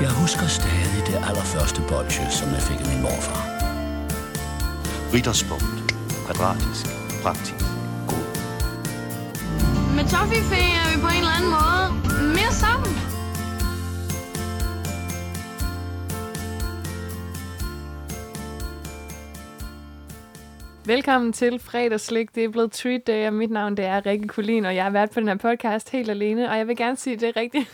Jeg husker stadig det allerførste bolsje, som jeg fik af min morfar. Ritterspunkt. Kvadratisk. Praktisk. God. Med Toffifee er vi på en eller anden måde mere sammen. Velkommen til fredagslik. Det er blevet treat day, og mit navn det er Rikke Kulin, og jeg er vært på den her podcast helt alene, og jeg vil gerne sige, at det er rigtigt.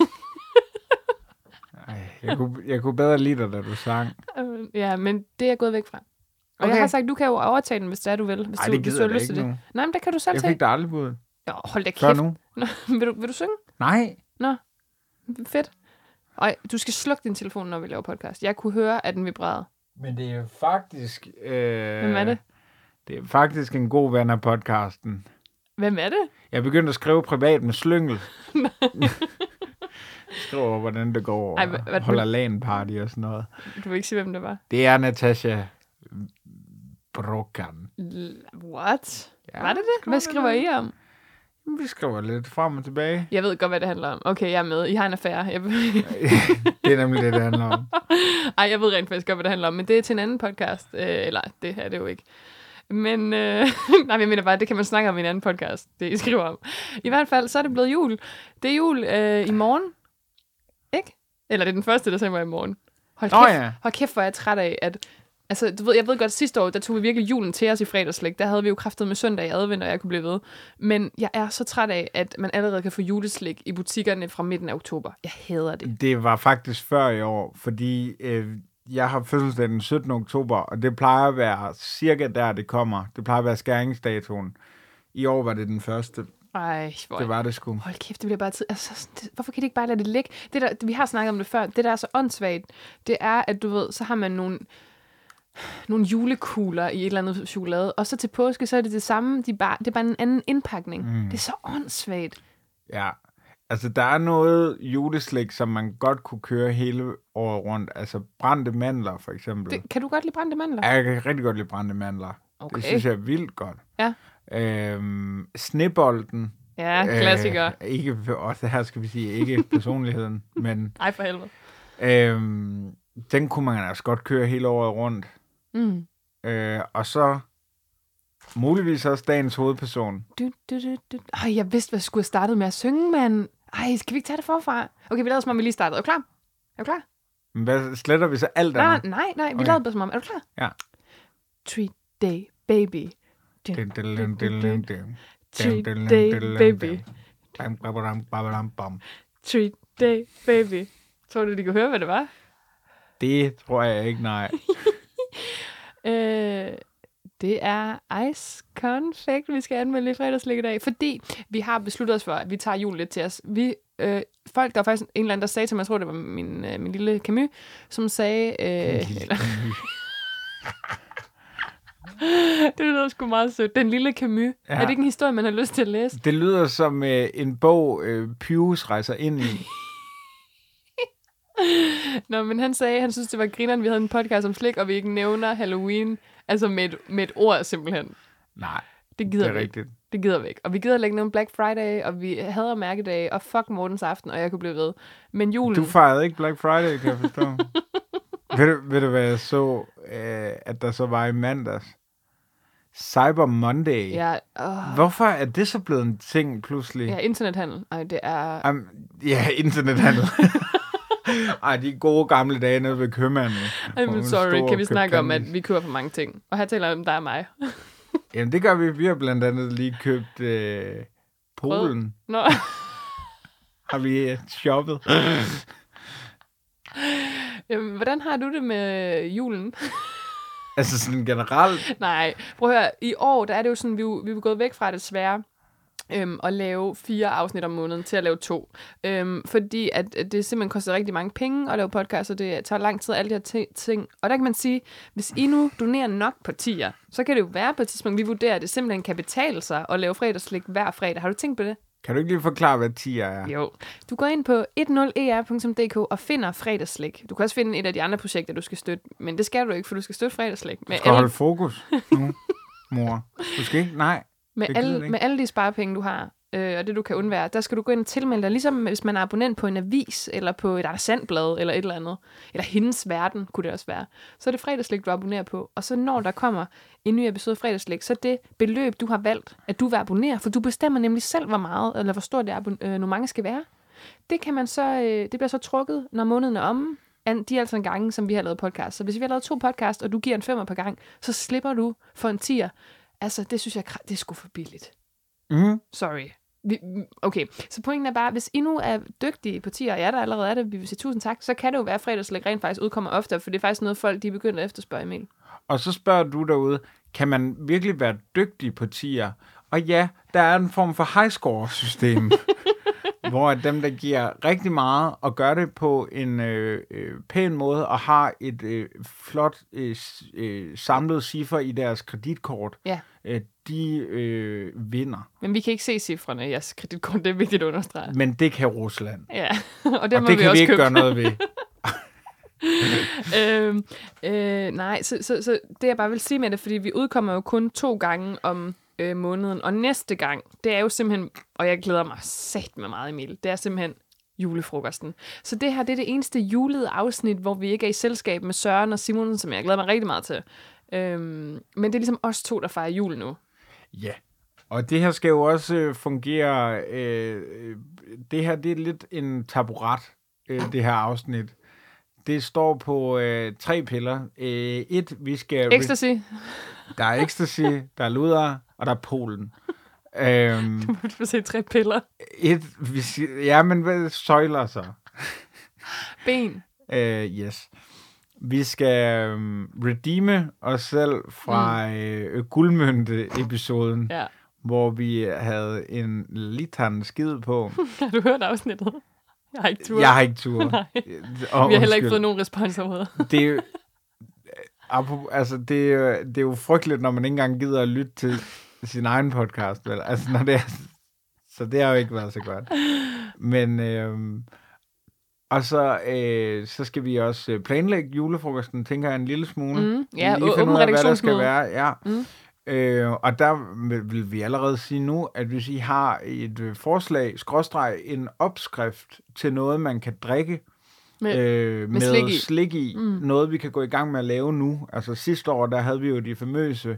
Jeg, kunne, jeg kunne bedre lide dig, da du sang. ja, men det er jeg gået væk fra. Og okay. Jeg har sagt, du kan jo overtage den, hvis det er, du vil. Hvis Ej, du, det hvis du har jeg lyst til ikke det. nu. Nej, men det kan du selv Jeg tage. fik dig aldrig på det. Jo, hold da Før kæft. nu. Nå, vil, du, vil du synge? Nej. Fedt. Ej, du skal slukke din telefon, når vi laver podcast. Jeg kunne høre, at den vibrerede. Men det er faktisk... Øh, Hvem er det? Det er faktisk en god ven af podcasten. Hvem er det? Jeg er begyndt at skrive privat med slyngel. Skriver, hvordan det går, Ej, og hvad- hvad- holder LAN-party og sådan noget. Du vil ikke sige, hvem det var. Det er Natasha Brokan. L- What? Ja, Var det det? Hvad skriver I om? Vi skriver lidt frem og tilbage. Jeg ved godt, hvad det handler om. Okay, jeg er med. I har en affære. Jeg... det er nemlig det, det handler om. Ej, jeg ved rent faktisk godt, hvad det handler om, men det er til en anden podcast. Øh, eller, det er det jo ikke. Men, øh, nej, jeg mener bare, det kan man snakke om i en anden podcast, det I skriver om. I hvert fald, så er det blevet jul. Det er jul øh, i morgen. Ikke? Eller det er den 1. december i morgen. Hold kæft, ja. hold kæft hvor er jeg træt af, at... Altså, du ved, jeg ved godt, sidste år, der tog vi virkelig julen til os i fredagslæg. Der havde vi jo kraftet med søndag i advent, og jeg kunne blive ved. Men jeg er så træt af, at man allerede kan få juleslik i butikkerne fra midten af oktober. Jeg hader det. Det var faktisk før i år, fordi øh, jeg har fødselsdag den 17. oktober, og det plejer at være cirka der, det kommer. Det plejer at være skæringsdatoen. I år var det den første. Ej, hvor Det var det sgu. Hold kæft, det bliver bare tid. Altså, det, hvorfor kan de ikke bare lade det ligge? Det der, vi har snakket om det før. Det, der er så åndssvagt, det er, at du ved, så har man nogle, nogle julekugler i et eller andet chokolade, og så til påske, så er det det samme. De bare, det er bare en anden indpakning. Mm. Det er så åndssvagt. Ja. Altså, der er noget juleslik, som man godt kunne køre hele året rundt. Altså, brændte mandler, for eksempel. Det, kan du godt lide brændte mandler? Ja, jeg kan rigtig godt lide brændte mandler. Okay. Det synes jeg er vildt godt. Ja. Øhm, snebolden. Ja, klassiker. Øh, ikke, også her skal vi sige, ikke personligheden, men Ej, for helvede. øhm, den kunne man altså godt køre hele året rundt. Mm. Øh, og så muligvis også dagens hovedperson. Du, du, du, du. Ej, jeg vidste, hvad jeg skulle have startet med at synge, mand. Ej, skal vi ikke tage det forfra? Okay, vi lader som om, vi lige startede. Er du klar? Er du klar? Men hvad sletter vi så alt Nej, andet? nej, nej, vi Okay. lavede det som om. Er du klar? Ja. Treat day, baby. Treat day, baby. Treat day, baby. Tror du, de kunne høre, hvad det var? Det tror jeg ikke, nej. Øh, det er Ice Confect, vi skal anmelde i fredagslæg i dag, fordi vi har besluttet os for, at vi tager jul lidt til os. Vi, øh, folk, der var faktisk en eller anden, der sagde til mig, jeg tror, det var min, øh, min lille Camus, som sagde... Øh, eller, det lyder sgu meget sødt. Den lille Camus. Ja. Er det ikke en historie, man har lyst til at læse? Det lyder som øh, en bog, øh, Pius rejser ind i. Nå, men han sagde, han synes, det var grineren, vi havde en podcast om slik, og vi ikke nævner Halloween, altså med et, med et ord simpelthen. Nej, Det det gider er vi ikke. rigtigt. Det gider vi ikke. Og vi gider ikke nogen Black Friday, og vi hader mærkedage, og fuck Mortens aften, og jeg kunne blive ved. Men julen... Du fejrede ikke Black Friday, kan jeg forstå. ved, du, ved du, hvad jeg så, øh, at der så var i mandags? Cyber Monday. Ja, åh, Hvorfor er det så blevet en ting pludselig? ja, internethandel. Ej, det er... Um, ja, internethandel. Ej, de gode gamle dage nede ved købmanden. I'm sorry, kan vi snakke om, at vi køber for mange ting? Og her taler om dig og mig. Jamen, det gør vi. Vi har blandt andet lige købt øh, Polen. Nå, Har vi øh, shoppet. Jamen, hvordan har du det med julen? altså sådan generelt. Nej, prøv at høre. I år, der er det jo sådan, vi, vi er gået væk fra det svære øhm, at lave fire afsnit om måneden til at lave to. Øhm, fordi at, at det simpelthen koster rigtig mange penge at lave podcast, og det tager lang tid, alle de her ti- ting. Og der kan man sige, hvis I nu donerer nok partier, så kan det jo være på et tidspunkt, vi vurderer, at det simpelthen kan betale sig at lave fredagslik hver fredag. Har du tænkt på det? Kan du ikke lige forklare, hvad tier er? Jo. Du går ind på 10er.dk og finder fredagsslik. Du kan også finde et af de andre projekter, du skal støtte, men det skal du ikke, for du skal støtte fredagslik. Du Med skal alle, holde fokus nu, mor. Du skal ikke? Nej. med, alle, med alle de sparepenge, du har, øh, og det du kan undvære, der skal du gå ind og tilmelde dig, ligesom hvis man er abonnent på en avis, eller på et Sandblad, eller et eller andet, eller Hendes Verden, kunne det også være. Så er det fredagslæg, du abonnerer på, og så når der kommer en ny episode af fredagslæg, så er det beløb, du har valgt, at du vil abonnere, for du bestemmer nemlig selv, hvor meget, eller hvor stort det abonnement skal være. Det kan man så, øh, det bliver så trukket, når måneden er omme, de er altså en gange, som vi har lavet podcast. Så hvis vi har lavet to podcast, og du giver en femmer per gang, så slipper du for en tier. Altså, det synes jeg, det er sgu for billigt. Mm. Sorry. Vi, okay, så pointen er bare, hvis I nu er dygtige på tier, og jeg der allerede er det, vi vil sige tusind tak, så kan det jo være, at fredagslæg rent faktisk udkommer ofte, for det er faktisk noget, folk de er begyndt at efterspørge, Emil. Og så spørger du derude, kan man virkelig være dygtig på tier? Og ja, der er en form for high score system. hvor dem, der giver rigtig meget og gør det på en øh, øh, pæn måde og har et øh, flot øh, øh, samlet ciffer i deres kreditkort, ja. øh, de øh, vinder. Men vi kan ikke se cifrene i jeres kreditkort, det er vigtigt at understrege. Men det kan Rusland. Ja, og det, og det vi kan også vi ikke købe. gøre noget ved. øhm, øh, nej, så, så, så det jeg bare vil sige med det, fordi vi udkommer jo kun to gange om øh, måneden, og næste gang, det er jo simpelthen, og jeg glæder mig sat med meget, Emil, det er simpelthen julefrokosten. Så det her, det er det eneste julede afsnit, hvor vi ikke er i selskab med Søren og Simon, som jeg glæder mig rigtig meget til. Øhm, men det er ligesom os to, der fejrer jul nu. Ja, og det her skal jo også øh, fungere, øh, øh, det her det er lidt en taburet, øh, det her afsnit. Det står på øh, tre piller. Øh, et, vi skal... Ecstasy. Der er ecstasy, der er luder, og der er Polen. Øhm, Du må se tre piller. et, vi ja, men hvad søjler så? Ben. Øh, yes. Vi skal um, redeeme os selv fra mm. øh, guldmønte-episoden, Ja. hvor vi havde en litan skid på. Har du hørt afsnittet? Jeg har ikke tur. Jeg har ikke tur. Nej. Og, Vi har heller ikke fået nogen respons overhovedet. Det er apropos- altså, det er, det er jo frygteligt, når man ikke engang gider at lytte til sin egen podcast. Vel? Altså, når det er, så det har jo ikke været så godt. Men, øhm, og så, øh, så skal vi også øh, planlægge julefrokosten, tænker jeg en lille smule. Mm, ja, Lige finde ud af, hvad der skal være. Ja. Mm. Øh, og der vil- vi allerede sige nu, at hvis I har et øh, forslag, skråstreg, en opskrift til noget, man kan drikke, Med, øh, med, slik i. slik i. Mm. Noget, vi kan gå i gang med at lave nu. Altså sidste år, der havde vi jo de famøse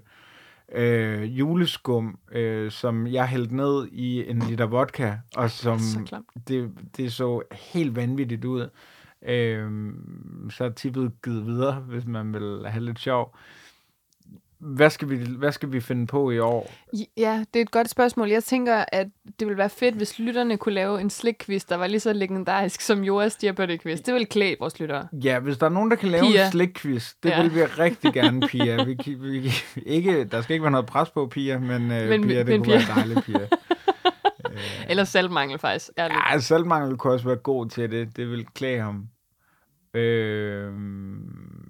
øh, juleskum, øh, som jeg hældte ned i en liter vodka, og som så det, det så helt vanvittigt ud. Øh, så er tippet givet videre, hvis man vil have lidt sjov. Hvad skal, vi, hvad skal vi finde på i år? Ja, det er et godt spørgsmål. Jeg tænker, at det ville være fedt, hvis lytterne kunne lave en slikquiz, der var lige så legendarisk som Joas Jeopardy-quiz. Det ville klæde vores lyttere. Ja, hvis der er nogen, der kan lave Pia. en slikquiz, det Ja. vil vi rigtig gerne, Pia. Vi, vi, ikke, der skal ikke være noget pres på, Pia, men, øh, Men- Pia, det men kunne Pia. være dejligt, Pia. Eller saltmangel, faktisk. Ærligt. Ja, saltmangel kunne også være god til det. Det vil klæde ham. Øh,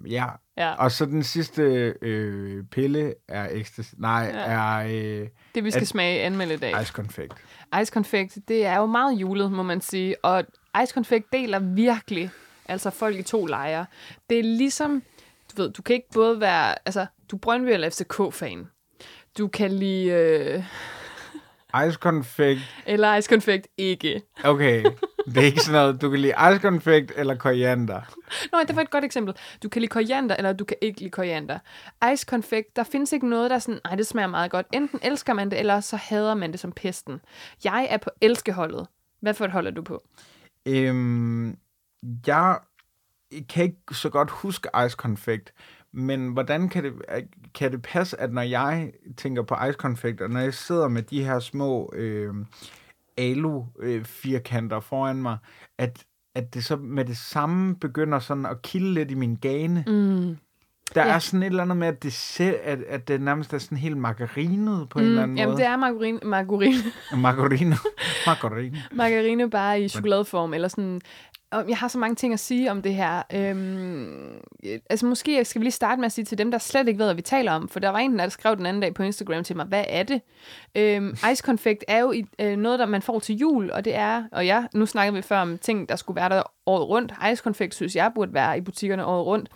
ja, Ja, og så den sidste øh, pille er ecstasy. Nej, Ja. er øh, det vi skal at- smage anmelde i dag. ice confect. Ice Confect, det er jo meget julet, må man sige. Og Ice Confect deler virkelig altså folk i to lejre. Det er ligesom, du ved, du kan ikke både være, altså, du er Brøndby eller FCK-fan. Du kan lide, øh, Ice confect, eller Ice Confect ikke. okay. Det er ikke sådan noget, du kan lide ice confect eller koriander. Nå, det var et godt eksempel. Du kan lide koriander, eller du kan ikke lide koriander. Ice confect, der findes ikke noget, der er sådan, nej, det smager meget godt. Enten elsker man det, eller så hader man det som pesten. Jeg er på elskeholdet. Hvad for et hold er du på? Øhm, jeg kan ikke så godt huske ice confect, men hvordan kan det, kan det passe, at når jeg tænker på ice confect, og når jeg sidder med de her små øh, alu-firkanter foran mig, at, at det så med det samme begynder sådan at kilde lidt i min gane. Mm. Der Ja. er sådan et eller andet med, at det, ser, at, at det nærmest er sådan helt margarinet på en eller anden Mm, jamen, måde. det er margarine, margarine, Margarine. Margarine. margarine bare i chokoladeform, eller sådan... Jeg har så mange ting at sige om det her. Øhm, øh, altså måske skal vi lige starte med at sige til dem, der slet ikke ved, hvad vi taler om, for der var en, der skrev den anden dag på Instagram til mig, hvad er det? Øhm, ice confect er jo i, øh, noget, der man får til jul, og det er, og ja, nu snakkede vi før om ting, der skulle være der året rundt. Ice-konfekt synes jeg burde være i butikkerne året rundt.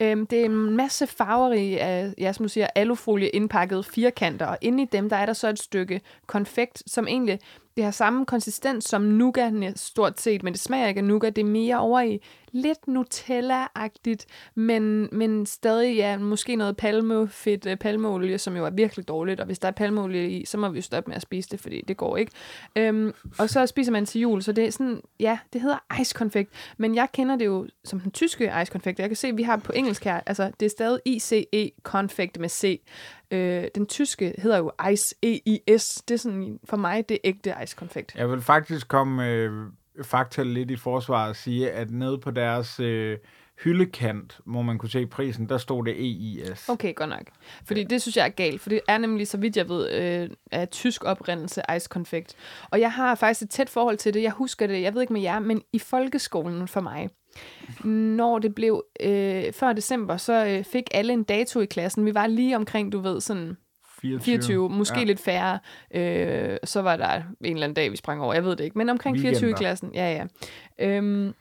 Øhm, det er en masse farverige af, ja, som du siger, alufolie indpakket firkanter, og inde i dem, der er der så et stykke konfekt, som egentlig det har samme konsistens som nougat stort set, men det smager ikke af nougat. Det er mere over i lidt Nutella-agtigt, men, men stadig ja, måske noget palmefedt, øh, palmeolie, som jo er virkelig dårligt. Og hvis der er palmeolie i, så må vi jo stoppe med at spise det, fordi det går ikke. Øhm, og så spiser man til jul, så det er sådan, ja, det hedder ice Men jeg kender det jo som den tyske ice Jeg kan se, at vi har på engelsk her, altså det er stadig ICE-konfekt med C. Øh, den tyske hedder jo Ice EIS. Det er sådan, for mig, det ægte ice Jeg vil faktisk komme øh, fakta lidt i forsvar og sige, at nede på deres øh, hyldekant, hvor man kunne se prisen, der stod det EIS. Okay, godt nok. Fordi det synes jeg er galt, for det er nemlig, så vidt jeg ved, øh, af tysk oprindelse ice-konfekt. Og jeg har faktisk et tæt forhold til det. Jeg husker det, jeg ved ikke med jer, men i folkeskolen for mig, når det blev øh, før december, så øh, fik alle en dato i klassen. Vi var lige omkring, du ved, sådan 24. 24, måske ja. lidt færre. Øh, så var der en eller anden dag, vi sprang over, jeg ved det ikke, men omkring 24 i Weekender. klassen. Ja, ja. Øhm,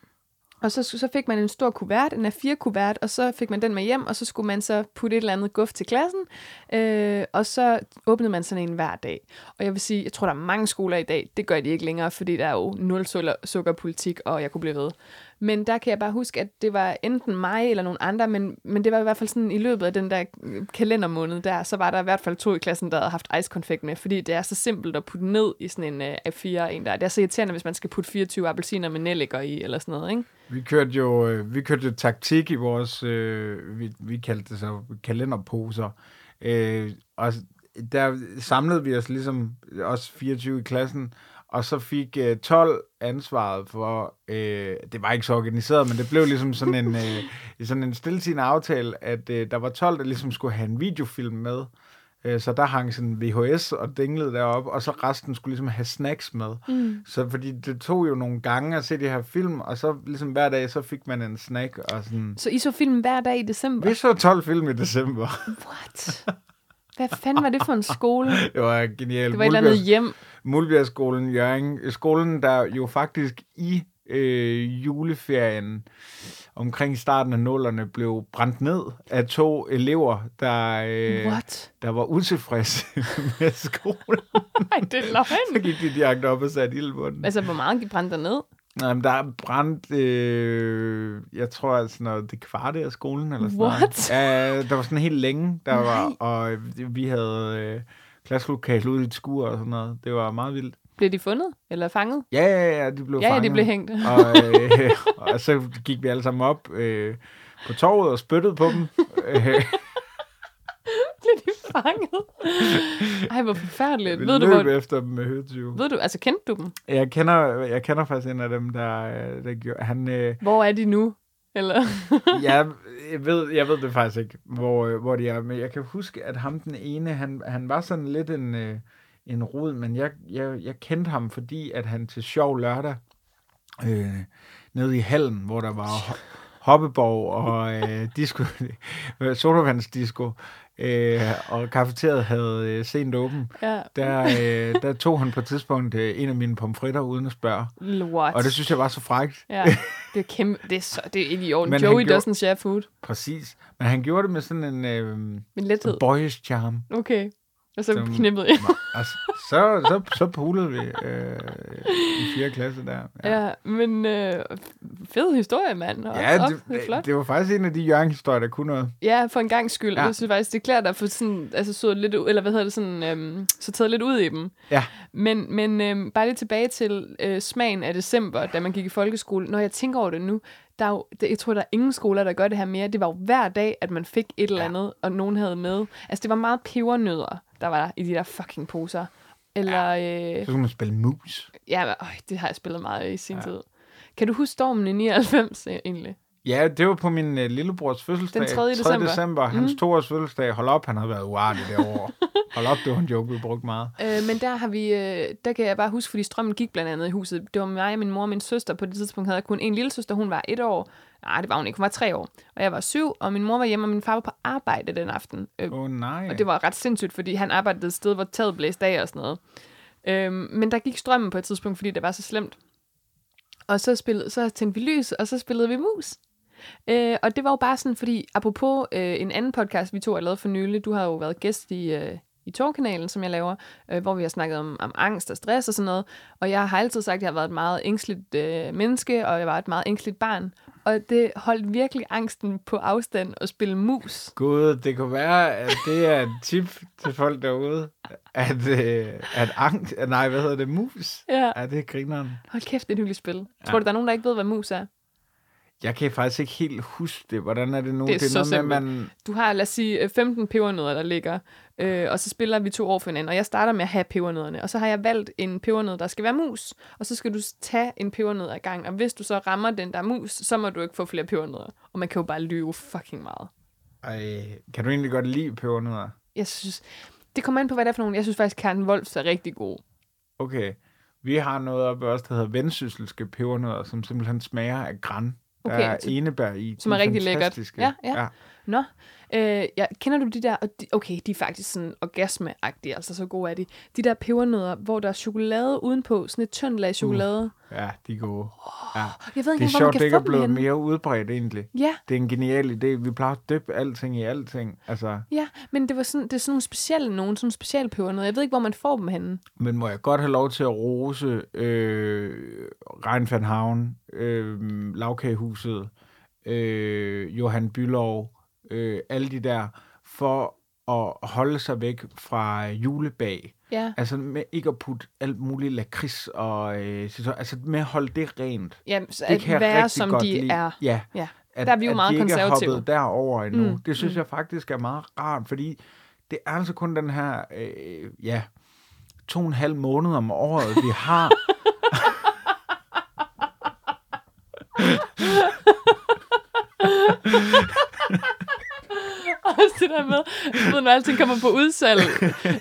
og så, så fik man en stor kuvert, en A4-kuvert, og så fik man den med hjem, og så skulle man så putte et eller andet guf til klassen, øh, og så åbnede man sådan en hver dag. Og jeg vil sige, jeg tror, der er mange skoler i dag, det gør de ikke længere, fordi der er jo nul sukker- sukkerpolitik, og jeg kunne blive ved. Men der kan jeg bare huske, at det var enten mig eller nogen andre, men, men det var i hvert fald sådan, i løbet af den der øh, kalendermåned der, så var der i hvert fald to i klassen, der havde haft ice-konfekt med, fordi det er så simpelt at putte ned i sådan en øh, uh, A4, en der. Det er så irriterende, hvis man skal putte 24 appelsiner med nelliker i, eller sådan noget, ikke? Vi kørte jo, øh, vi kørte jo taktik i vores, øh, vi, vi kaldte det så kalenderposer. Øh, og der samlede vi os ligesom, også 24 i klassen, og så fik øh, 12 ansvaret for, øh, det var ikke så organiseret, men det blev ligesom sådan en, øh, sådan en stiltigende aftale, at øh, der var 12, der ligesom skulle have en videofilm med. Øh, Så der hang sådan VHS og dinglede deroppe, og så resten skulle ligesom have snacks med. Mm. Så fordi det tog jo nogle gange at se de her film, og så ligesom hver dag, så fik man en snack og sådan. Så I så film hver dag i december? Vi så 12 film i december. What? Hvad fanden var det for en skole? Det var genialt. Det var et eller andet hjem. Mulbjergskolen Jørgen. Skolen, der jo faktisk i øh, juleferien omkring starten af nullerne blev brændt ned af to elever, der, øh, What? der var utilfredse med skolen. Nej, det er Så løgn. gik de direkte op og satte ild på den. Altså, hvor meget brændte der ned? Nej, men der er brændt, øh, jeg tror, altså noget, det kvarte af skolen, eller sådan What? noget. Ja, der var sådan helt længe, der Nej. var, og vi havde øh, klasselokale ude i et skur og sådan noget. Det var meget vildt. Blev de fundet? Eller fanget? Ja, ja, ja, de blev Ja, ja, fanget. de blev hængt. Og, øh, og så gik vi alle sammen op øh, på torvet og spyttede på dem. Fanget? Ej, hvor forfærdeligt. Ved du, hvor, efter dem med høtyve. ved du, altså kendte du dem? Jeg kender, jeg kender faktisk en af dem, der, der gjorde... Han, øh, Hvor er de nu? Eller? jeg, jeg, ved, jeg ved det faktisk ikke, hvor, øh, hvor de er, men jeg kan huske, at ham den ene, han, han var sådan lidt en, øh, en rod, men jeg, jeg, jeg kendte ham, fordi at han til sjov lørdag, øh, nede i hallen, hvor der var hoppeborg og øh, disco, sodavandsdisco, øh, og kafeteriet havde øh, sent åben, ja. der, øh, der tog han på et tidspunkt øh, en af mine pomfritter uden at spørge. What? Og det synes jeg var så frækt. Ja, det er kæmpe, det er, så, det er ikke i orden. Men Joey gjorde- doesn't share food. Præcis. Men han gjorde det med sådan en øh, lethed. boyish charm. Okay. Og så Som- knippede jeg. Altså, så, så, så pulede vi øh, i 4. klasse der. Ja, men øh, fed historie, mand. Hold ja op, det, det er flot. det, var faktisk en af de Jørgen-historier, der kunne noget. Ja, for en gang skyld. Ja. Ja. Jeg synes faktisk, det klæder dig for sådan, altså så lidt, eller hvad hedder det, sådan, øhm, så taget lidt ud i dem. Ja. Men, men øhm, bare lige tilbage til øh, smagen af december, da man gik i folkeskole. Når jeg tænker over det nu, der er jo, det, jeg tror, der er ingen skoler, der gør det her mere. Det var jo hver dag, at man fik et eller andet, og nogen havde med. Altså, det var meget pebernødder, der var der i de der fucking poser. Eller, ja. Så øh, skulle man spille mus. ja, men, øj, det har jeg spillet meget i sin ja. tid. Kan du huske stormen i 99 øh, egentlig? Ja, det var på min øh, lillebrors fødselsdag. Den 3. december. december. Hans Mhm. toårs fødselsdag. Hold op, han havde været uartig derovre. Hold op, det var en joke, vi brugte meget. Øh, men der har vi, øh, der kan jeg bare huske, fordi strømmen gik blandt andet i huset. Det var mig og min mor og min søster. På det tidspunkt havde jeg kun en lille søster, hun var et år. Nej, det var hun ikke, hun var tre år. Og jeg var syv, og min mor var hjemme, og min far var på arbejde den aften. Øh, oh, nej. og det var ret sindssygt, fordi han arbejdede et sted, hvor taget blæste af og sådan noget. Øhm, men der gik strømmen på et tidspunkt, fordi det var så slemt. Og så, spillede, så tændte vi lys, og så spillede vi mus. Øh, og det var jo bare sådan, fordi apropos øh, en anden podcast, vi to har lavet for nylig, du har jo været gæst i, øh, i Torkanalen, som jeg laver, øh, hvor vi har snakket om, om angst og stress og sådan noget. Og jeg har altid sagt, at jeg har været et meget ængstligt øh, menneske, og jeg var et meget ængstligt barn. Og det holdt virkelig angsten på afstand at spille mus. Gud, det kunne være, at det er et tip til folk derude, at, øh, at angst, nej, hvad hedder det, mus? Ja. Ja, det er grineren. Hold kæft, det er et hyggeligt spil. Tror du, der er nogen, der ikke ved, hvad mus er? Jeg kan faktisk ikke helt huske det. Hvordan er det nu? Det er det er så noget med, simpelt. man... Du har, lad os sige, øh, 15 pebernødder, der ligger, øh, og så spiller vi to år for hinanden, og jeg starter med at have pebernødderne, og så har jeg valgt en pebernød, der skal være mus, og så skal du tage en pebernød ad gang, og hvis du så rammer den der mus, så må du ikke få flere pebernødder, og man kan jo bare lyve fucking meget. Ej, kan du egentlig godt lide pebernødder? Jeg synes, det kommer an på, hvad det er for nogen. Jeg synes faktisk, Karen Wolfs er rigtig god. Okay. Vi har noget oppe også, der hedder vendsysselske pebernødder, som simpelthen smager af græn. Der Okay, er så- enebær i. som De er rigtig lækkert. fantastiske. Ja, ja. Nå, øh, ja, kender du de der, okay, de er faktisk sådan orgasmeagtige, altså så gode er de. De der pebernødder, hvor der er chokolade udenpå, sådan et tyndt lag chokolade. Uh. ja, de er gode. Ja. Jeg ved ikke Det er hvor sjovt, det ikke er blevet henne. mere udbredt egentlig. Ja, Det er en genial idé. Vi plejer at dyppe alting i alting. Altså, ja, men det, var sådan, det er sådan nogle specielle nogen, sådan nogle specielle pebernødder. Jeg ved ikke, hvor man får dem henne. men må jeg godt have lov til at rose øh, Rein van Havn, øh, Lavkagehuset, øh, Johan Bylov, øh, alle de der, for at holde sig væk fra julebag. Ja, Altså med ikke at putte alt muligt lakrids og øh, citron- altså med at holde det rent. ja så Det at kan være, som godt de lide. er. Ja, Ja, at, der er vi jo at meget de ikke er hoppet derover endnu. Mm, det synes mm. jeg faktisk er meget rart, fordi det er altså kun den her, øh, ja, to og en halv måned om året, vi har. Også det der med, ved, når alting kommer på udsalg,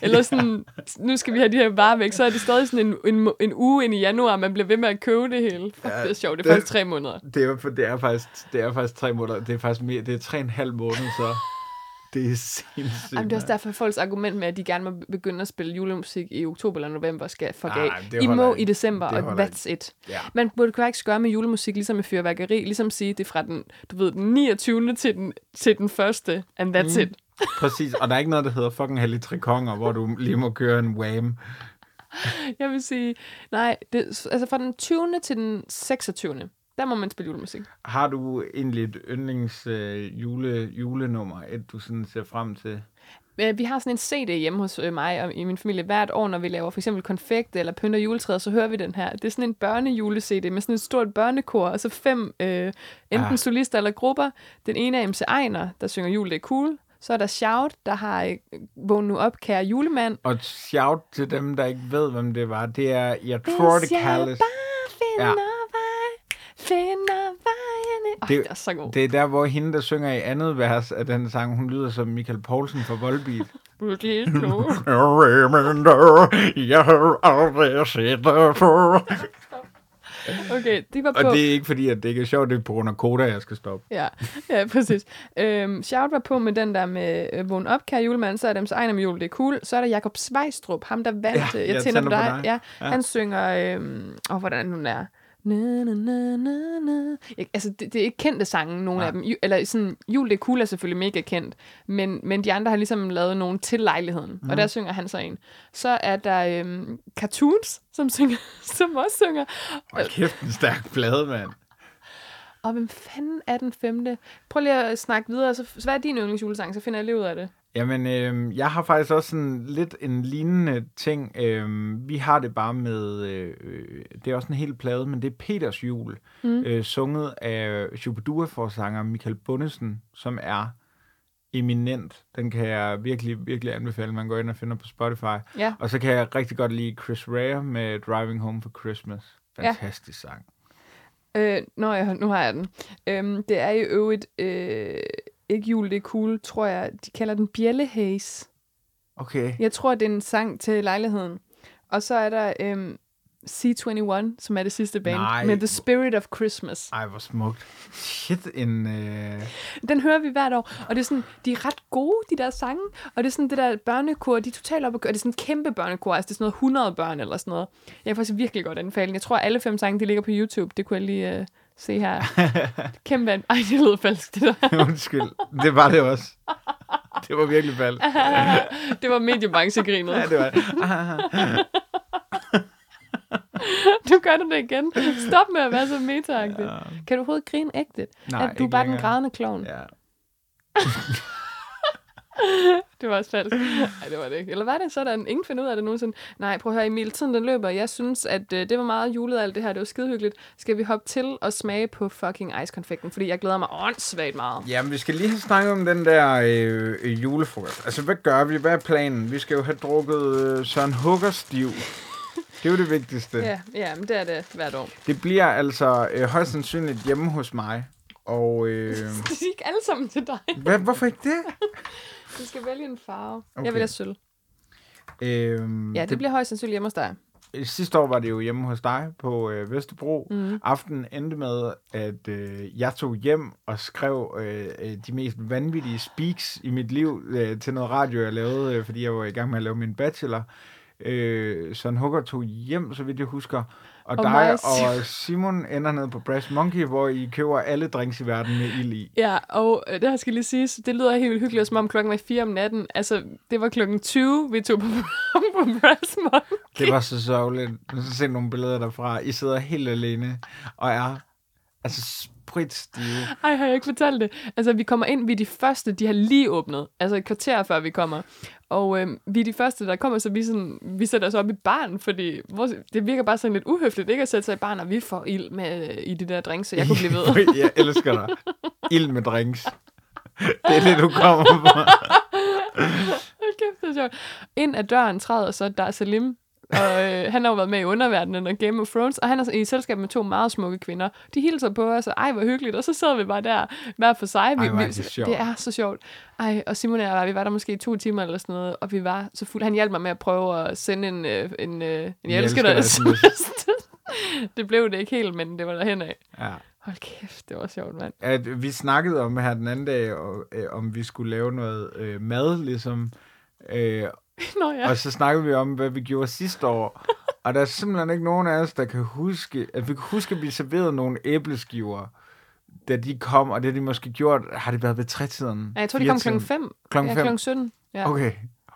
eller sådan, nu skal vi have de her varer væk, så er det stadig sådan en, en, en uge ind i januar, man bliver ved med at købe det hele. Fuck, Ja, det er sjovt. Det er det- faktisk tre måneder. det, er, det, er faktisk, det er faktisk tre måneder. Det er faktisk mere, det er tre og en halv måned, så det er sindssygt. Jamen, det er også derfor, at folks argument med, at de gerne må begynde at spille julemusik i oktober eller november, skal fuck Nej, af. I må ikke. i december, og that's it. Ja. Man burde faktisk gøre med julemusik, ligesom med fyrværkeri, ligesom sige, det er fra den, du ved, den 29. til den, til den første, and that's Mm. it. Præcis, og der er ikke noget, der hedder fucking hellig trikonger, hvor du lige må køre en wham. Jeg vil sige, nej, det, altså fra den 20. til den 26. Der må man spille julemusik. Har du egentlig et yndlings øh, jule, julenummer, et du sådan ser frem til? Øh, Vi har sådan en CD hjemme hos øh, mig og i min familie hvert år, når vi laver for eksempel konfekt eller pynter juletræet, så hører vi den her. Det er sådan en børnejule-CD med sådan et stort børnekor, og så fem øh, enten Ah. solister eller grupper. Den ene er MC Ejner, der synger jul, det er cool. Så er der Shout, der har øh, Vågn nu op, kære julemand. Og shout til dem, der ikke ved, hvem det var. Det er, jeg tror, det jeg kaldes... bare finder Ja. Finder vejen. Oh, Det- det, det er så god. Det er der, hvor hende, der synger i andet vers af den sang, hun lyder som Michael Poulsen fra Volbeat. Det er cool. Remember, jeg har aldrig set dig før. Okay, de var på... Og det er ikke fordi, at det ikke er sjovt, det er på grund af koda, jeg skal stoppe. Ja, ja præcis. Øhm, Shout var på med den der med øh, Vågn op, kære julemand, så er dem så egen med jul, det er cool. Så er der Jakob Svejstrup, ham der vandt, Ja, ja, jeg, jeg tænder på dig. tænder på dig. Ja, Ja. ja. Han synger, øhm, åh, hvordan er den der? Na, na, na, na, na. Jeg, altså, det, det er ikke kendte sange, nogle Nej. af dem. Ju, eller sådan, Jul det er cool er selvfølgelig mega kendt, men, men de andre har ligesom lavet nogen til lejligheden, mm. og der synger han så en. Så er der øhm, Cartoons, som, synger, som også synger. Hold kæft, en stærk plade, mand. Og hvem fanden er den femte? Prøv lige at snakke videre, så, så hvad er din yndlingsjulesang, så finder jeg lige ud af det. Jamen, øh, jeg har faktisk også sådan lidt en lignende ting. Øh, vi har det bare med, øh, øh, det er også en hel plade, men det er Peters jul, mm. øh, sunget af Shubidua-forsanger Michael Bundesen, som er eminent. Den kan jeg virkelig, virkelig anbefale, man går ind og finder på Spotify. Ja. Og så kan jeg rigtig godt lide Chris Rea med Driving Home for Christmas. Ja. Fantastisk sang. Øh, nå, ja, nu har jeg den. Øhm, det er i øvrigt øh, ikke jul, det er cool, tror jeg. De kalder den Bjællehaze. Okay. Jeg tror, det er en sang til lejligheden. Og så er der, øhm, C21, som er det sidste band, Nej. med The Spirit of Christmas. Ej, hvor smukt. Shit, en... Øh... Den hører vi hvert år, og det er sådan, de er ret gode, de der sange, og det er sådan det der børnekor, de er totalt op og det er sådan en kæmpe børnekor, altså det er sådan noget 100 børn eller sådan noget. Jeg kan faktisk virkelig godt anbefale. Jeg tror, alle fem sange, de ligger på YouTube, det kunne jeg lige øh, se her. Kæmpe, ej, det lyder falsk, det der. Undskyld. Det var det også. Det var virkelig falsk. det var mediebranchegrinet. Ja, det var Du gør det igen. Stop med at være så meta Kan du overhovedet grine ægte? Nej, at du er bare den længere. grædende klovn. Ja. Det var også falsk. Nej, det var det ikke. Eller var det sådan? Ingen finder ud af det nogensinde. Nej, prøv at høre, Emil, tiden den løber. Jeg synes, at øh, det var meget julet alt det her. Det var skidehyggeligt. Skal vi hoppe til og smage på fucking ice-konfekten? Fordi jeg glæder mig åndssvagt meget. Jamen, vi skal lige have snakket om den der øh, øh, julefrokost. Altså, hvad gør vi? Hvad er planen? Vi skal jo have drukket øh, Søren Huggerstiv. Det er jo det vigtigste. Ja, ja, men det er det hvert år. Det bliver altså øh, højst sandsynligt hjemme hos mig. Og øh, De er ikke alle sammen til dig. hvad, hvorfor ikke det? Du skal vælge en farve. Okay. Jeg have sølv. Øh, Ja, det, det bliver højst sandsynligt hjemme hos dig. Sidste år var det jo hjemme hos dig på øh, Vesterbro. Mm. Aftenen endte med, at øh, jeg tog hjem og skrev øh, øh, de mest vanvittige speaks i mit liv øh, til noget radio, jeg lavede, øh, fordi jeg var i gang med at lave min bachelor. Øh, Søren Hugger tog hjem, så vidt jeg husker. Og, Og dig og Simon. ender ned på Brass Monkey, hvor I køber alle drinks i verden med ild i. Ja, og øh, det her skal lige siges, det lyder helt hyggeligt, som om klokken var 4 om natten. Altså, det var klokken 20, vi tog på, på Brass Monkey. Det var så sørgeligt. Jeg har set nogle billeder derfra. I sidder helt alene og er altså spritstive. Ej, har jeg ikke fortalt det? Altså, vi kommer ind, vi er de første, de har lige åbnet. Altså et kvarter før vi kommer. Og øh, vi er de første, der kommer, så vi, sådan, vi sætter os op i barn, fordi vores, det virker bare sådan lidt uhøfligt, ikke at sætte sig i barn, og vi får ild med øh, i de der drinks, så jeg kunne blive ved. jeg elsker dig. Ild med drinks. Det er det, du kommer på. Kæft, det er sjovt. Ind ad døren træder så Dar Salim, og øh, han har jo været med i underverdenen og Game of Thrones, og han er i selskab med to meget smukke kvinder. De hilser på os, og ej, hvor hyggeligt, og så sidder vi bare der hver for sig. Vi, Ej, vi- det sjovt. det er så sjovt. Ej, og Simon og jeg, vi var der måske i to timer eller sådan noget, og vi var så fulde. Han hjalp mig med at prøve at sende en, øh, en, øh, en jeg elsker dig. det blev det ikke helt, men det var derhen af. Ja. Hold kæft, det var sjovt, mand. At vi snakkede om her den anden dag, og, øh, om vi skulle lave noget øh, mad, ligesom. Øh, Nå ja. Og så snakkede vi om, hvad vi gjorde sidste år. Og der er simpelthen ikke nogen af os, der kan huske, at vi kan huske, at vi serverede nogle æbleskiver, da de kom, og det har de måske gjort, har det været ved trætiden? Ja, jeg tror, de kom klokken 5. Klokken ja, fem? klokken 17. Ja. Okay.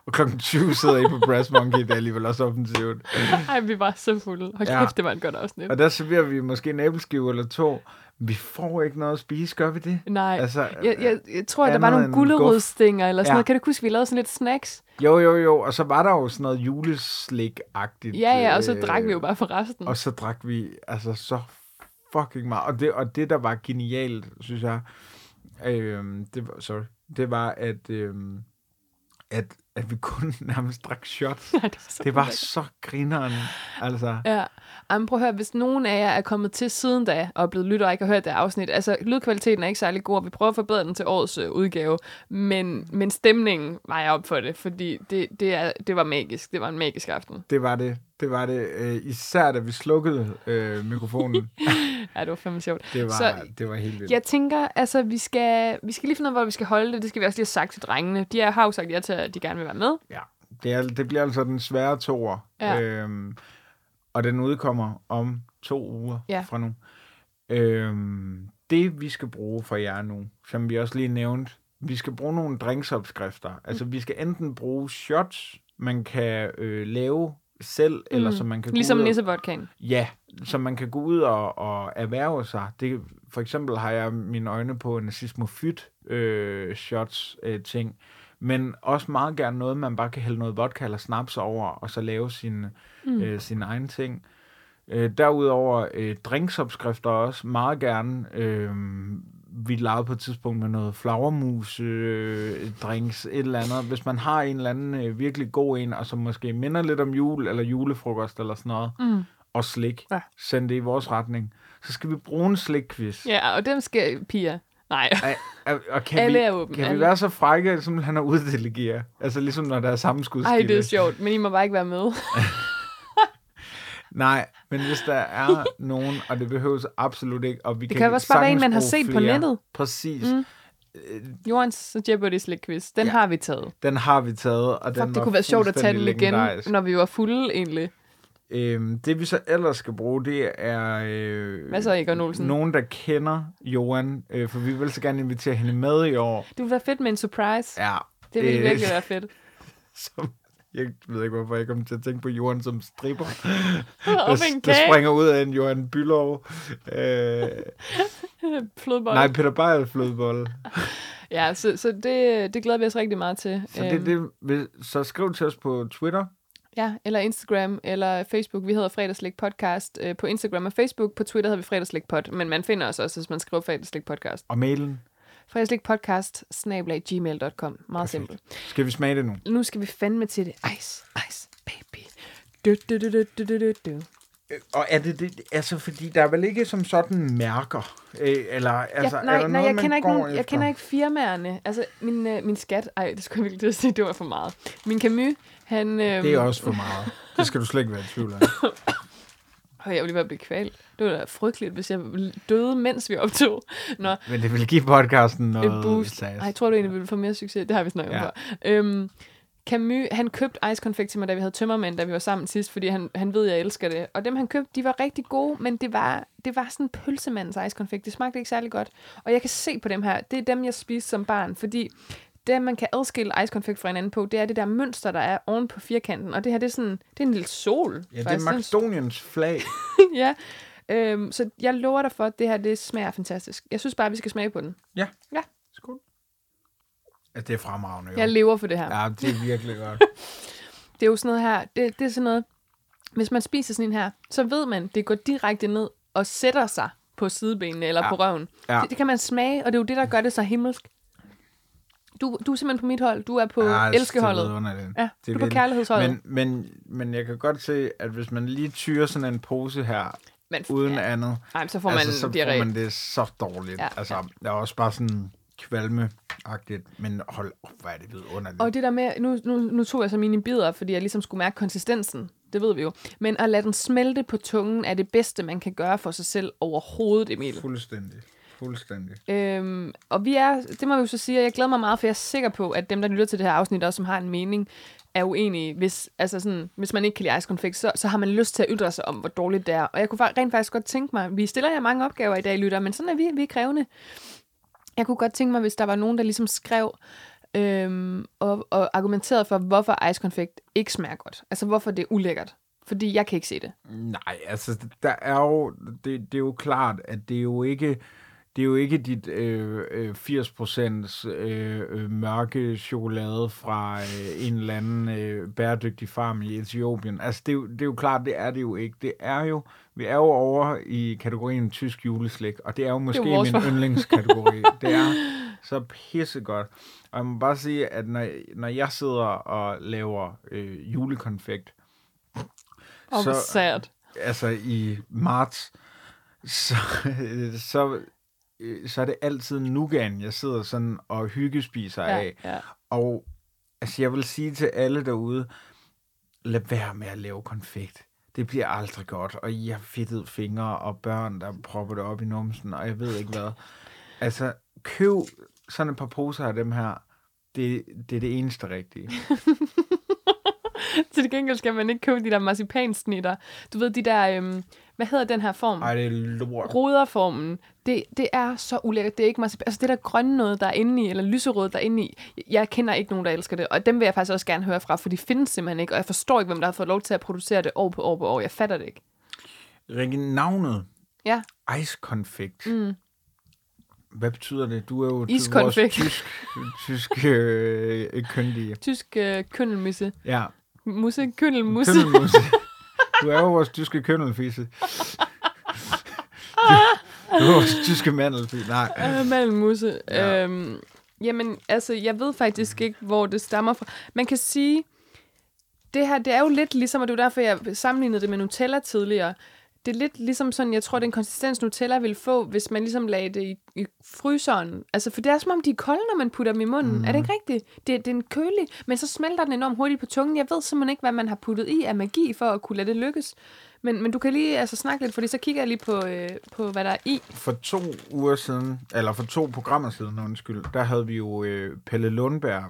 Og klokken 20 sidder I på Brass Monkey, det er alligevel også offensivt. Ej, vi var så fulde. Hold Ja. kæft, det var et godt afsnit. Og der serverer vi måske en æbleskive eller to. Vi får ikke noget at spise, gør vi det? Nej, Altså, jeg, jeg, jeg tror, at der var nogle end gulerodsstænger eller sådan Ja. noget. Kan du huske, vi lavede sådan lidt snacks? Jo, jo, jo. Og så var der jo sådan noget juleslik-agtigt. Ja, ja, og så øh, drak vi jo bare for resten. Og så drak vi altså så fucking meget. Og det, og det der var genialt, synes jeg, øh, det var, sorry, det var, at, øh, at, at vi kun nærmest drak shots. Nej, det var så Det var så grineren. Altså, Ja, Jamen, prøv at høre, hvis nogen af jer er kommet til siden da, og er blevet lyttet og ikke har hørt det afsnit, altså lydkvaliteten er ikke særlig god, og vi prøver at forbedre den til årets øh, udgave, men, men stemningen var jeg op for det, fordi det, det, er, det var magisk. Det var en magisk aften. det var det. Det var det. Øh, især da vi slukkede øh, mikrofonen. Ja, det var fandme sjovt. Det var, Så det var helt vildt. Jeg tænker, altså, vi skal, vi skal lige finde ud af, hvor vi skal holde det. Det skal vi også lige have sagt til drengene. De er, har jo sagt ja til, at de gerne vil være med. Ja, det, er, det bliver altså den svære toer. Ja. Øhm, og den udkommer om to uger Ja. fra nu. Øhm, det vi skal bruge for jer nu, som vi også lige nævnte, vi skal bruge nogle drinksopskrifter. Altså vi skal enten bruge shots, man kan øh, lave selv, mm. eller som man kan Ligesom gå ud og- Nissevodkaen. Ja, som man kan gå ud og, og erhverve sig. Det, for eksempel har jeg mine øjne på en sismofyt øh, shots øh, ting, men også meget gerne noget, man bare kan hælde noget vodka eller snaps over, og så lave sin, mm. øh, sin egen ting. Øh, derudover øh, drinksopskrifter også meget gerne. Øh, vi lavede på et tidspunkt med noget flagermus øh, drinks, et eller andet. Hvis man har en eller anden øh, virkelig god en, og som måske minder lidt om jul, eller julefrokost, eller sådan noget, Mm. og slik, Ja. send det i vores retning. Så skal vi bruge en slikquiz. Ja, og dem skal Pia. Nej. Ej, og- og kan Alle vi, er åbne, Kan vi alle. være så frække, at simpelthen at uddelegere? Altså ligesom når der er sammenskudsgilde. Ej, det er sjovt, men I må bare ikke være med. Nej, men hvis der er nogen, og det behøves absolut ikke, og vi Det kan også bare være en, man har set på flere. nettet. Præcis. Mm. Jordens Jeopardy slik quiz, den ja. har vi taget. Den har vi taget, og den Fuck, det var kunne være sjovt at tage den igen, når vi var fulde egentlig. Øhm, det vi så ellers skal bruge, det er øh, Hvad så, Egon Olsen? nogen, der kender Johan, øh, for vi vil så gerne invitere hende med i år. Det ville være fedt med en surprise. Ja, Det ville øh, virkelig være fedt. Som, jeg ved ikke, hvorfor jeg kom til at tænke på Johan som stripper. Og der, der springer ud af en Johan Bylov. Øh, Flodbold. nej, Peter Beyer flødebolle. Ja, så, så det, det glæder vi os rigtig meget til. Så, det, er det, så skriv til os på Twitter. Ja, eller Instagram, eller Facebook. Vi hedder Fredagslik Podcast øh, på Instagram og Facebook. På Twitter hedder vi Fredagslik Pod, men man finder os også, hvis man skriver Fredagslik Podcast. Og mailen. Fredagslik Podcast, snablag gmail.com. Meget simpelt. Skal vi smage det nu? Nu skal vi fandme til det. Ice, ice, baby. Du, du, du, du, du, du, du. Øh, Og er det det, altså fordi der er vel ikke som sådan mærker, øh, eller altså, ja, er nej, der nej, noget, jeg kender, ikke nogen, jeg kender ikke firmaerne. Altså, min, øh, min skat... Ej, det skulle jeg virkelig til at sige, det var for meget. Min Camus, han... Øh, Det er også for meget. Det skal du slet ikke være i tvivl om. Jeg ville være blive kvalt. Det var da frygteligt, hvis jeg døde, mens vi optog. Nå, Men det vil give podcasten noget et boost. Ej, jeg tror du egentlig, vi ville få mere succes. Det har vi snakket om Ja. før. Øhm, Camus, han købte ice confect til mig, da vi havde tømmermænd, da vi var sammen sidst, fordi han, han ved, jeg elsker det. Og dem, han købte, de var rigtig gode, men det var, det var sådan pølsemandens ice confect. Det smagte ikke særlig godt. Og jeg kan se på dem her, det er dem, jeg spiste som barn, fordi det, man kan adskille ice confect fra hinanden på, det er det der mønster, der er oven på firkanten. Og det her, det er sådan, det er en lille sol. Ja, det er faktisk. Makedoniens flag. ja. Øhm, så jeg lover dig for, at det her, det smager fantastisk. Jeg synes bare, vi skal smage på den. Ja. Ja. Skål. Ja, det er fremragende, jo. Jeg lever for det her. Ja, det er virkelig godt. Det er jo sådan noget her, det, det er sådan noget, hvis man spiser sådan en her, så ved man, det går direkte ned og sætter sig på sidebenene eller Ja. på røven. Ja. Det, det kan man smage, og det er jo det, der gør det så himmelsk. Du, du er simpelthen på mit hold. Du er på Ja, ja, elskeholdet. Det er. Ja, Det du er på kærlighedsholdet. Men, men, men jeg kan godt se, at hvis man lige tyrer sådan en pose her, Men, uden ja, andet, nej, så får man altså, så diarré. får man det så dårligt. Ja, altså, det er også bare sådan kvalmeagtigt, men hold op, hvor er det vidunderligt. Og det der med, nu, nu, nu tog jeg så mine bidder, fordi jeg ligesom skulle mærke konsistensen. Det ved vi jo. Men at lade den smelte på tungen er det bedste, man kan gøre for sig selv overhovedet, Emil. Fuldstændig. Fuldstændig. Øhm, og vi er, det må vi jo så sige, og jeg glæder mig meget, for jeg er sikker på, at dem, der lytter til det her afsnit, også som har en mening, er uenige. Hvis, altså sådan, hvis man ikke kan lide ice conflict, så, så har man lyst til at ytre sig om, hvor dårligt det er. Og jeg kunne rent faktisk godt tænke mig, vi stiller jer mange opgaver i dag, lytter, men sådan er vi, vi er krævende. Jeg kunne godt tænke mig, hvis der var nogen, der ligesom skrev øhm, og, og argumenterede for, hvorfor ice conflict ikke smager godt. Altså, hvorfor det er ulækkert. Fordi jeg kan ikke se det. Nej, altså, der er jo, det, det er jo klart, at det er jo ikke, det er jo ikke dit øh, øh, 80% øh, øh, mørke chokolade fra øh, en eller anden øh, bæredygtig farm i Etiopien. Altså, det er, jo, det er jo klart, det er det jo ikke. Det er jo, vi er jo over i kategorien tysk juleslik, og det er jo måske Det er min yndlingskategori. det er så pissegodt. Og jeg må bare sige, at når, når jeg sidder og laver øh, julekonfekt, Og så, sad. altså i marts, så, så, så er det altid nougaten, jeg sidder sådan og hyggespiser Ja, af. ja. Og altså, jeg vil sige til alle derude, lad være med at lave konfekt. Det bliver aldrig godt, og I har fedtet fingre og børn, der propper det op i numsen, og jeg ved ikke hvad. Altså, køb sådan et par poser af dem her. Det, det er det eneste rigtige. Til gengæld skal man ikke købe de der marcipansnitter. Du ved, de der, øhm, hvad hedder den her form? Ej, det er lort. Ruderformen. Det, det er så ulækkert. Det er ikke marcipan. Altså det der grønne noget, der er inde i, eller lyserød, der er inde i. Jeg kender ikke nogen, der elsker det. Og dem vil jeg faktisk også gerne høre fra, for de findes simpelthen ikke. Og jeg forstår ikke, hvem der har fået lov til at producere det år på år på år. Jeg fatter det ikke. Rikke, navnet Ja, Ice konfekt. Mm. Hvad betyder det? Du er jo vores tysk, tysk øh, køndige. tysk øh, køndelmisse. Ja, Musse, køndelmusse. køndelmusse. Du er jo vores tyske køndelfisse. Du, du er vores tyske mandelfisse. Nej. Øh, Malmusse. Ja. Øhm, jamen, altså, jeg ved faktisk ikke, hvor det stammer fra. Man kan sige, det her, det er jo lidt ligesom, og det er derfor, jeg sammenlignede det med Nutella tidligere. Det er lidt ligesom sådan, jeg tror, den konsistens Nutella vil få, hvis man ligesom lagde det i, i fryseren. Altså, for det er som om, de er kolde, når man putter dem i munden. Mm. Er det ikke rigtigt? Det, det er en kølig, men så smelter den enormt hurtigt på tungen. Jeg ved simpelthen ikke, hvad man har puttet i af magi for at kunne lade det lykkes. Men, men du kan lige altså, snakke lidt, fordi så kigger jeg lige på, øh, på, hvad der er i. For to uger siden, eller for to programmer siden, undskyld, der havde vi jo øh, Pelle Lundberg,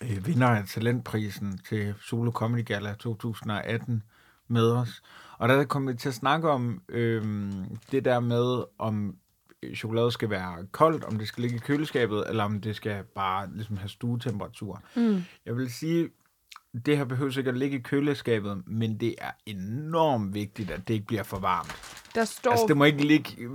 øh, vinder af talentprisen til Solo Comedy Gala 2018 med os. Og der kom vi til at snakke om øh, det der med, om chokolade skal være koldt, om det skal ligge i køleskabet, eller om det skal bare ligesom have stuetemperatur. Mm. Jeg vil sige, det her behøver ikke at ligge i køleskabet, men det er enormt vigtigt, at det ikke bliver for varmt. Der står, Altså, det må ikke ligge,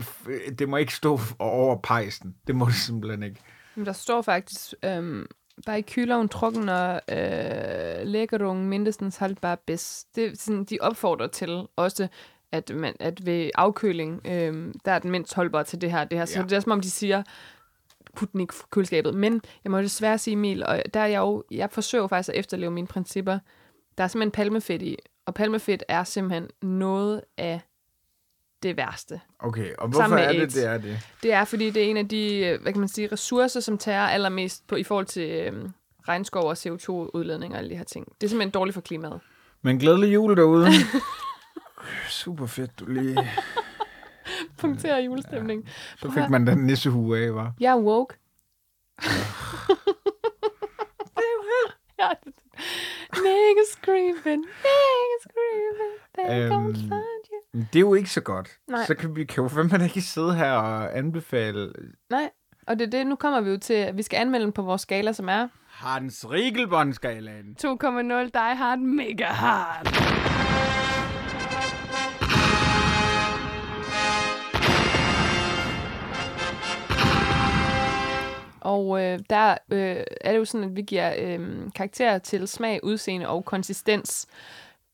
det må ikke stå over pejsen. Det må det simpelthen ikke. Men der står faktisk, øhm, bei Kühler und trockener øh, Lægerung mindestens haltbar bis. Det sådan, de opfordrer til også, at, man, at ved afkøling, øh, der er den mindst holdbar til det her. Det her. Så Ja. det er som om, de siger, put den i køleskabet. Men jeg må desværre sige, Emil, og der er jeg jo, jeg forsøger faktisk at efterleve mine principper. Der er simpelthen palmefedt i, og palmefedt er simpelthen noget af det værste. Okay, og hvorfor er det, AIDS. det er det? Det er, fordi det er en af de, øh, hvad kan man sige, ressourcer, som tager allermest på, i forhold til øh, regnskov og CO2-udledning og alle de her ting. Det er simpelthen dårligt for klimaet. Men glædelig jul derude. Super fedt, du lige... Punkterer julestemning. Så fik man den nissehue af, var. Jeg er woke. Ja. Nigga screaming, nigga screaming, they Øhm, gon' find you. Det er jo ikke så godt. Nej. Så kan vi kan jo fandme ikke sidde her og anbefale Nej, og det er det, nu kommer vi jo til, at vi skal anmelde den på vores skala, som er Hans Riegelbåndskalaen. 2,0 Die Hard Mega Hard. Og øh, der øh, er det jo sådan, at vi giver øh, karakterer til smag, udseende og konsistens.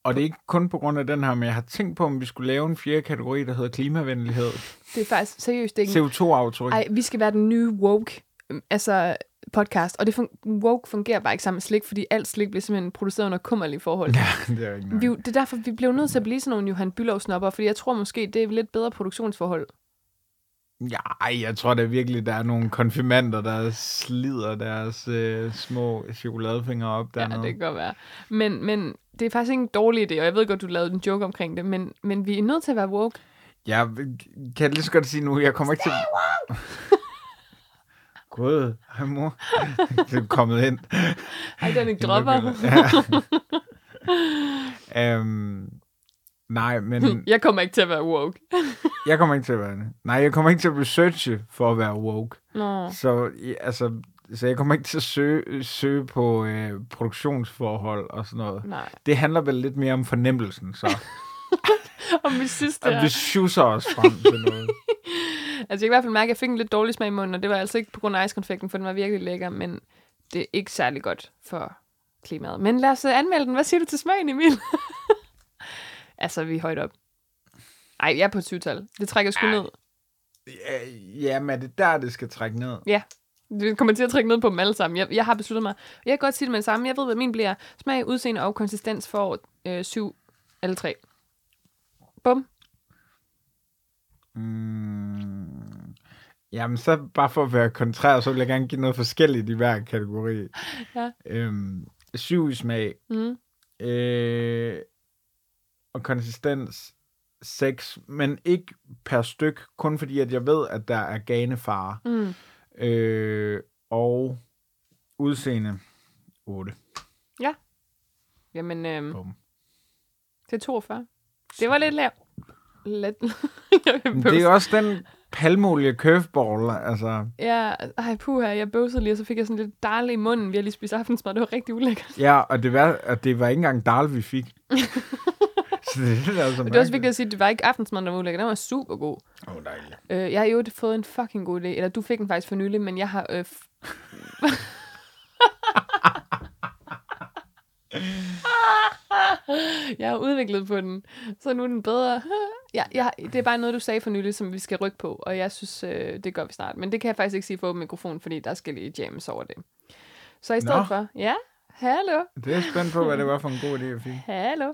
Og det er ikke kun på grund af den her, men jeg har tænkt på, om vi skulle lave en fjerde kategori, der hedder klimavenlighed. Det er faktisk seriøst ikke... en- CO2-aftryk. Ej, vi skal være den nye woke øhm, altså podcast, og det fun- woke fungerer bare ikke sammen med slik, fordi alt slik bliver simpelthen produceret under kummerlige forhold. Ja, det er ikke noget. Vi, det er derfor, vi blev nødt til at blive sådan nogle Johan Bülow snopper, fordi jeg tror måske, det er lidt bedre produktionsforhold. Ja, jeg tror da virkelig, der er nogle konfirmander, der slider deres øh, små chokoladefingre op Ja, dernede. det kan godt være. Men, men det er faktisk ikke en dårlig idé, og jeg ved godt, du lavede en joke omkring det, men, men vi er nødt til at være woke. Jeg kan lige så godt sige nu, jeg kommer ikke til... Gud, hej mor. det er kommet ind. Ej, den ikke dropper. Ja. um, nej, men Jeg kommer ikke til at være woke. jeg kommer ikke til at være det. Nej, jeg kommer ikke til at researche for at være woke. Nå. Så, altså, så jeg kommer ikke til at søge, søge på øh, produktionsforhold og sådan noget. Nej. Det handler vel lidt mere om fornemmelsen, så. Og vi synes, det er... vi schusser os frem til noget. Altså, jeg kan i hvert fald mærke, at jeg fik en lidt dårlig smag i munden, og det var altså ikke på grund af ice-konfekten, for den var virkelig lækker, men det er ikke særlig godt for klimaet. Men lad os øh, anmelde den. Hvad siger du til smagen, Emil? Altså, vi er højt op. Ej, jeg er på et syvtal. Det trækker sgu ned. Ja, jamen, er det der, det skal trække ned? Ja. Det kommer til at trække ned på dem alle sammen. Jeg, jeg har besluttet mig. Jeg kan godt sige det med det samme. Jeg ved, hvad min bliver. Smag, udseende og konsistens for øh, syv eller tre. Bum. Mm, jamen, så bare for at være kontrær, så vil jeg gerne give noget forskelligt i hver kategori. Ja. Øhm, syv smag. Mm. Øh, og konsistens 6, men ikke per styk, kun fordi, at jeg ved, at der er ganefare. Mm. Øh, og udseende 8. Jamen, øh, Bum. det er 42. Det var lidt lavt. Lidt. det er også den palmolie curveball, altså. Ja, ej puha, jeg bøvsede lige, og så fik jeg sådan lidt dejligt i munden. Vi har lige spist aftensmad, det var rigtig ulækkert. Ja, og det var, og det var ikke engang dal, vi fik. så det, er altså det er også vigtigt at sige, at det var ikke aftensmad, der var ulækkert. Den var super god. Åh, oh, dejligt. Øh, jeg har jo fået en fucking god idé. Eller du fik den faktisk for nylig, men jeg har... Øh, f- jeg har udviklet på den, så nu er den bedre. Ja, jeg, det er bare noget, du sagde for nylig, som vi skal rykke på, og jeg synes, øh, det gør vi snart. Men det kan jeg faktisk ikke sige for åben mikrofon, fordi der skal lige jams over det. Så i stedet Nå. for, ja, Hallo. Det er spændt på, hvad det var for en god idé, jeg fik. Hallo.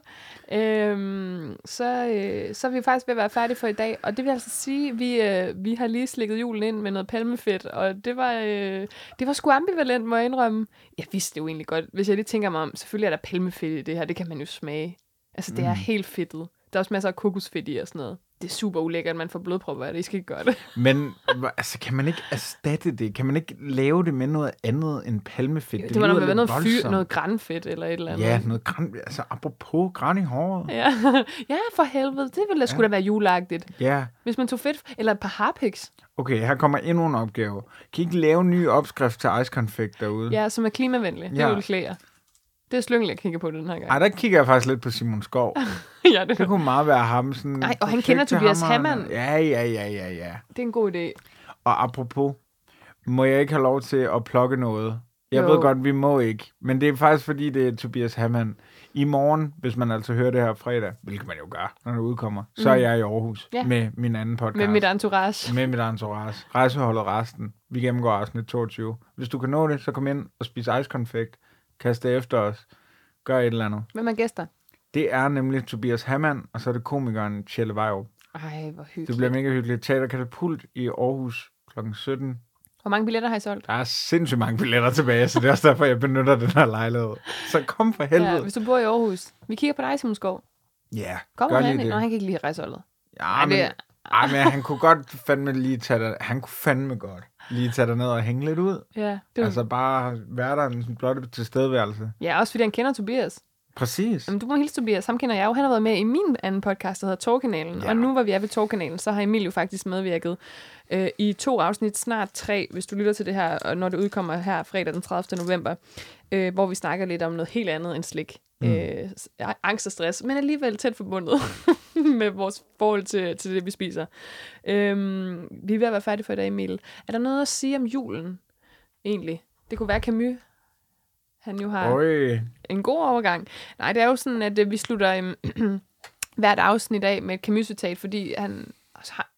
Øhm, så, øh, så er vi faktisk ved at være færdige for i dag, og det vil altså sige, at vi, øh, vi har lige slikket julen ind med noget palmefedt, og det var, øh, det var sgu ambivalent, må jeg indrømme. Jeg vidste det jo egentlig godt. Hvis jeg lige tænker mig om, selvfølgelig er der palmefedt i det her, det kan man jo smage. Altså, det er helt fedtet. Der er også masser af kokosfedt i og sådan noget. Det er super ulækkert, man får blodpropper af det. I skal ikke gøre det. Men altså, kan man ikke erstatte det? Kan man ikke lave det med noget andet end palmefedt? Det, det må da være noget fyr, voldsomt. noget granfedt eller et eller andet. Ja, noget græn, altså apropos græn i håret. Ja. ja, for helvede. Det ville da sgu da være juleagtigt. Ja, Hvis man tog fedt, eller et par harpiks. okay, her kommer endnu en opgave. Kan I ikke lave en ny opskrift til ice derude? Ja, som er klimavenlig. Det Ja. vil klæde jer. Det er slyngel, jeg kigger på den her gang. Ej, der kigger jeg faktisk lidt på Simon Skov. ja, det, Det kunne meget være ham. Sådan, Nej, og han kender Tobias hammeren. Hamann. Ja, ja, ja, ja, ja. det er en god idé. Og apropos, må jeg ikke have lov til at plukke noget? Jeg Jo. ved godt, vi må ikke. Men det er faktisk, fordi det er Tobias Hamann. I morgen, hvis man altså hører det her fredag, hvilket man jo gør, når det udkommer, så er jeg i Aarhus Mm. Ja. med min anden podcast. Med mit entourage. med mit entourage. Rejseholdet resten. Vi gennemgår afsnit 22. Hvis du kan nå det, så kom ind og spis ice-konfekt. Kast det efter os. Gør et eller andet. Hvem er gæster? Det er nemlig Tobias Hamann, og så er det komikeren Tjelle Vejrup. Ej, hvor hyggeligt. Det bliver mega hyggeligt. Teater Katapult i Aarhus kl. 17. Hvor mange billetter har I solgt? Der er sindssygt mange billetter tilbage, så det er også derfor, jeg benytter den her lejlighed. Så kom for helvede. Ja, hvis du bor i Aarhus. Vi kigger på dig, Simon Skov. Ja, Kommer gør han lige ind? Nå, det. han kan ikke lide rejseholdet. Ja, Ej, men, det ej, men han kunne godt fandme lige tage dig, han kunne fandme godt lige tage dig ned og hænge lidt ud. Ja, det. Altså bare være der en blotte tilstedeværelse. ja, også fordi han kender Tobias. Præcis. Jamen, du må hilse Tobias. Ham kender jeg jo. Han har været med i min anden podcast, der hedder Torkanalen. Ja. Og nu hvor vi er ved Torkanalen, så har Emil jo faktisk medvirket øh, i to afsnit, snart tre, hvis du lytter til det her, og når det udkommer her fredag den 30. november, øh, hvor vi snakker lidt om noget helt andet end slik. Mm. Øh, angst og stress, men alligevel tæt forbundet med vores forhold til, til det, vi spiser. Øhm, vi er ved at være færdige for i dag, Emil. Er der noget at sige om julen, egentlig? Det kunne være Camus. Han jo har Øj. en god overgang. Nej, det er jo sådan, at øh, vi slutter øhm, hvert afsnit af med et Camus-citat, fordi han,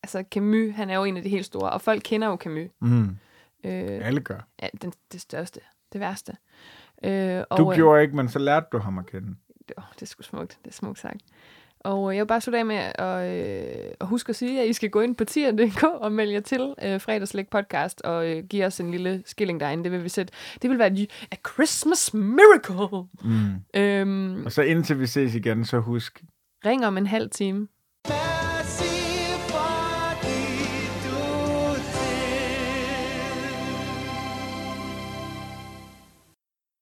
altså, Camus, han er jo en af de helt store, og folk kender jo Camus. Mm. Øh, Alle gør. ja, den, det største, det værste. Øh, og, Du øh, gjorde ikke, men så lærte du ham at kende. Åh, det er sgu smukt. Det er smukt sagt. Og øh, jeg vil bare slutte af med at, øh, at huske at sige, at I skal gå ind på tier.dk og melde jer til øh, fredagslæg podcast og øh, give os en lille skilling derinde. Det vil vi sætte. Det vil være et, a Christmas miracle. Mm. Øhm, Og så indtil vi ses igen, så husk, ring om en halv time.